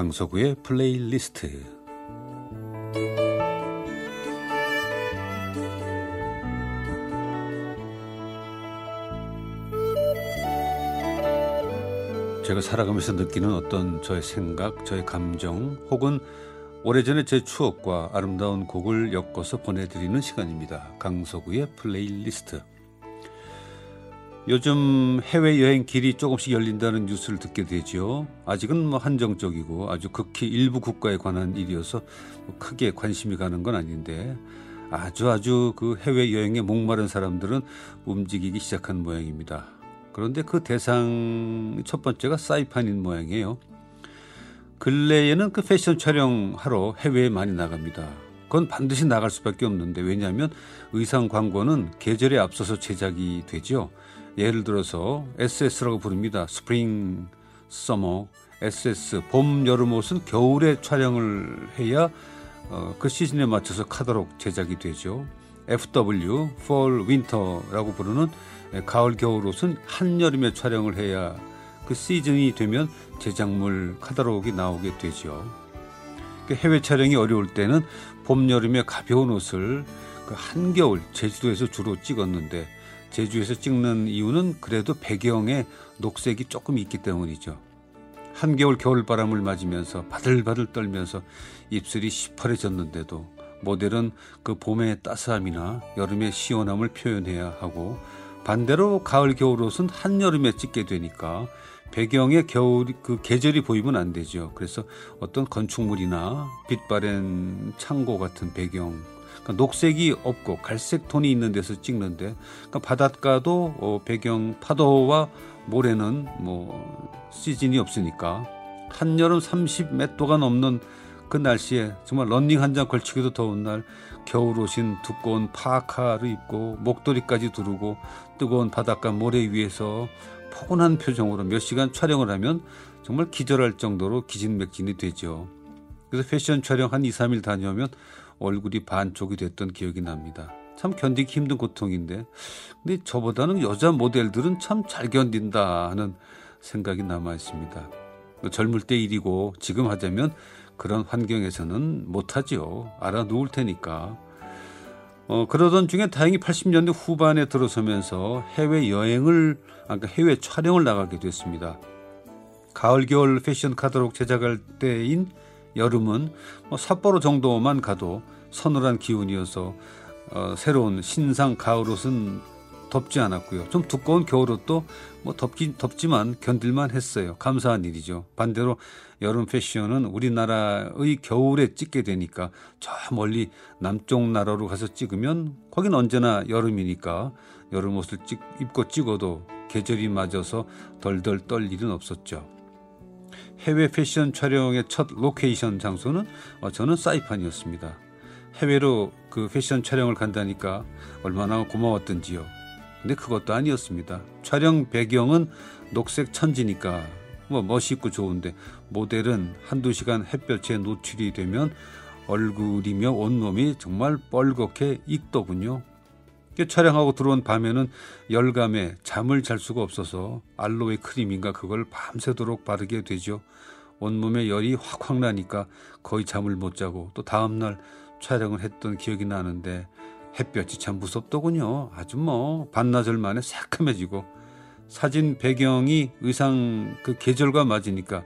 강석우의 플레이리스트 제가 살아가면서 느끼는 어떤 저의 생각, 저의 감정 혹은 오래전의 제 추억과 아름다운 곡을 엮어서 보내드리는 시간입니다. 강석우의 플레이리스트 요즘 해외여행 길이 조금씩 열린다는 뉴스를 듣게 되죠. 아직은 뭐 한정적이고 아주 극히 일부 국가에 관한 일이어서 뭐 크게 관심이 가는 건 아닌데 아주 아주 그 해외여행에 목마른 사람들은 움직이기 시작한 모양입니다. 그런데 그 대상 첫 번째가 사이판인 모양이에요. 근래에는 그 패션 촬영하러 해외에 많이 나갑니다. 그건 반드시 나갈 수밖에 없는데 왜냐하면 의상 광고는 계절에 앞서서 제작이 되죠. 예를 들어서 SS라고 부릅니다. 스프링, 서머, SS, 봄, 여름 옷은 겨울에 촬영을 해야 어, 그 시즌에 맞춰서 카더록 제작이 되죠. FW, Fall, Winter라고 부르는 가을, 겨울 옷은 한여름에 촬영을 해야 그 시즌이 되면 제작물 카달로그가 나오게 되죠. 그 해외 촬영이 어려울 때는 봄, 여름에 가벼운 옷을 그 한겨울 제주도에서 주로 찍었는데 제주에서 찍는 이유는 그래도 배경에 녹색이 조금 있기 때문이죠. 한겨울 겨울바람을 맞으면서 바들바들 떨면서 입술이 시퍼레졌는데도 모델은 그 봄의 따스함이나 여름의 시원함을 표현해야 하고 반대로 가을 겨울 옷은 한여름에 찍게 되니까 배경에 겨울 그 계절이 보이면 안 되죠. 그래서 어떤 건축물이나 빛바랜 창고 같은 배경 그러니까 녹색이 없고 갈색 톤이 있는 데서 찍는데 그러니까 바닷가도 어, 배경 파도와 모래는 뭐 시즌이 없으니까 한여름 30몇 도가 넘는 그 날씨에 정말 런닝 한 장 걸치기도 더운 날 겨울 옷인 두꺼운 파카를 입고 목도리까지 두르고 뜨거운 바닷가 모래 위에서 포근한 표정으로 몇 시간 촬영을 하면 정말 기절할 정도로 기진맥진이 되죠. 그래서 패션 촬영 한 2, 3일 다녀오면 얼굴이 반쪽이 됐던 기억이 납니다. 참 견디기 힘든 고통인데 근데 저보다는 여자 모델들은 참 잘 견딘다 하는 생각이 남아 있습니다. 뭐 젊을 때 일이고 지금 하자면 그런 환경에서는 못하지요. 알아 누울 테니까. 어, 그러던 중에 다행히 80년대 후반에 들어서면서 해외 여행을, 아까 그러니까 해외 촬영을 나가게 됐습니다. 가을, 겨울 패션 카드록 제작할 때인 여름은 뭐 삿포로 정도만 가도 서늘한 기운이어서 어, 새로운 신상 가을 옷은 덥지 않았고요. 좀 두꺼운 겨울 옷도 뭐 덥긴 덥지만 견딜만 했어요. 감사한 일이죠. 반대로 여름 패션은 우리나라의 겨울에 찍게 되니까 저 멀리 남쪽 나라로 가서 찍으면 거긴 언제나 여름이니까 여름 옷을 찍, 입고 찍어도 계절이 맞아서 덜덜 떨 일은 없었죠. 해외 패션 촬영의 첫 로케이션 장소는 어, 저는 사이판이었습니다. 해외로 그 패션 촬영을 간다니까 얼마나 고마웠던지요. 근데 그것도 아니었습니다. 촬영 배경은 녹색 천지니까 뭐 멋있고 좋은데 모델은 한두 시간 햇볕에 노출이 되면 얼굴이며 온몸이 정말 뻘겋게 익더군요. 촬영하고 들어온 밤에는 열감에 잠을 잘 수가 없어서 알로에 크림인가 그걸 밤새도록 바르게 되죠. 온몸에 열이 확확 나니까 거의 잠을 못 자고 또 다음날 촬영을 했던 기억이 나는데 햇볕이 참 무섭더군요. 아주 뭐 반나절 만에 새카매지고 사진 배경이 의상 그 계절과 맞으니까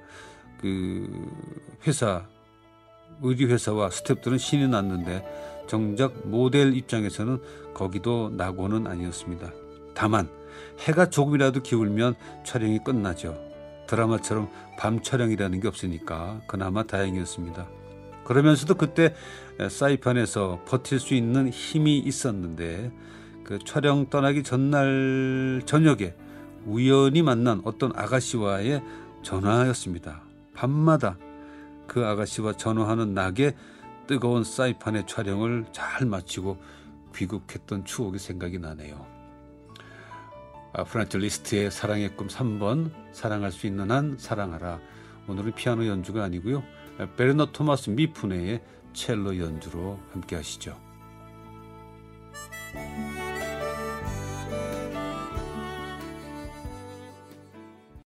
그 회사 의류 회사와 스탭들은 신이 났는데 정작 모델 입장에서는 거기도 낙오는 아니었습니다. 다만 해가 조금이라도 기울면 촬영이 끝나죠. 드라마처럼 밤 촬영이라는 게 없으니까 그나마 다행이었습니다. 그러면서도 그때 사이판에서 버틸 수 있는 힘이 있었는데 그 촬영 떠나기 전날 저녁에 우연히 만난 어떤 아가씨와의 전화였습니다. 밤마다 그 아가씨와 전화하는 낙에 뜨거운 사이판의 촬영을 잘 마치고 귀국했던 추억이 생각이 나네요. 아, 프란츠 리스트의 사랑의 꿈 3번 사랑할 수 있는 한 사랑하라. 오늘은 피아노 연주가 아니고요. 베르너 토마스 미푸네의 첼로 연주로 함께 하시죠.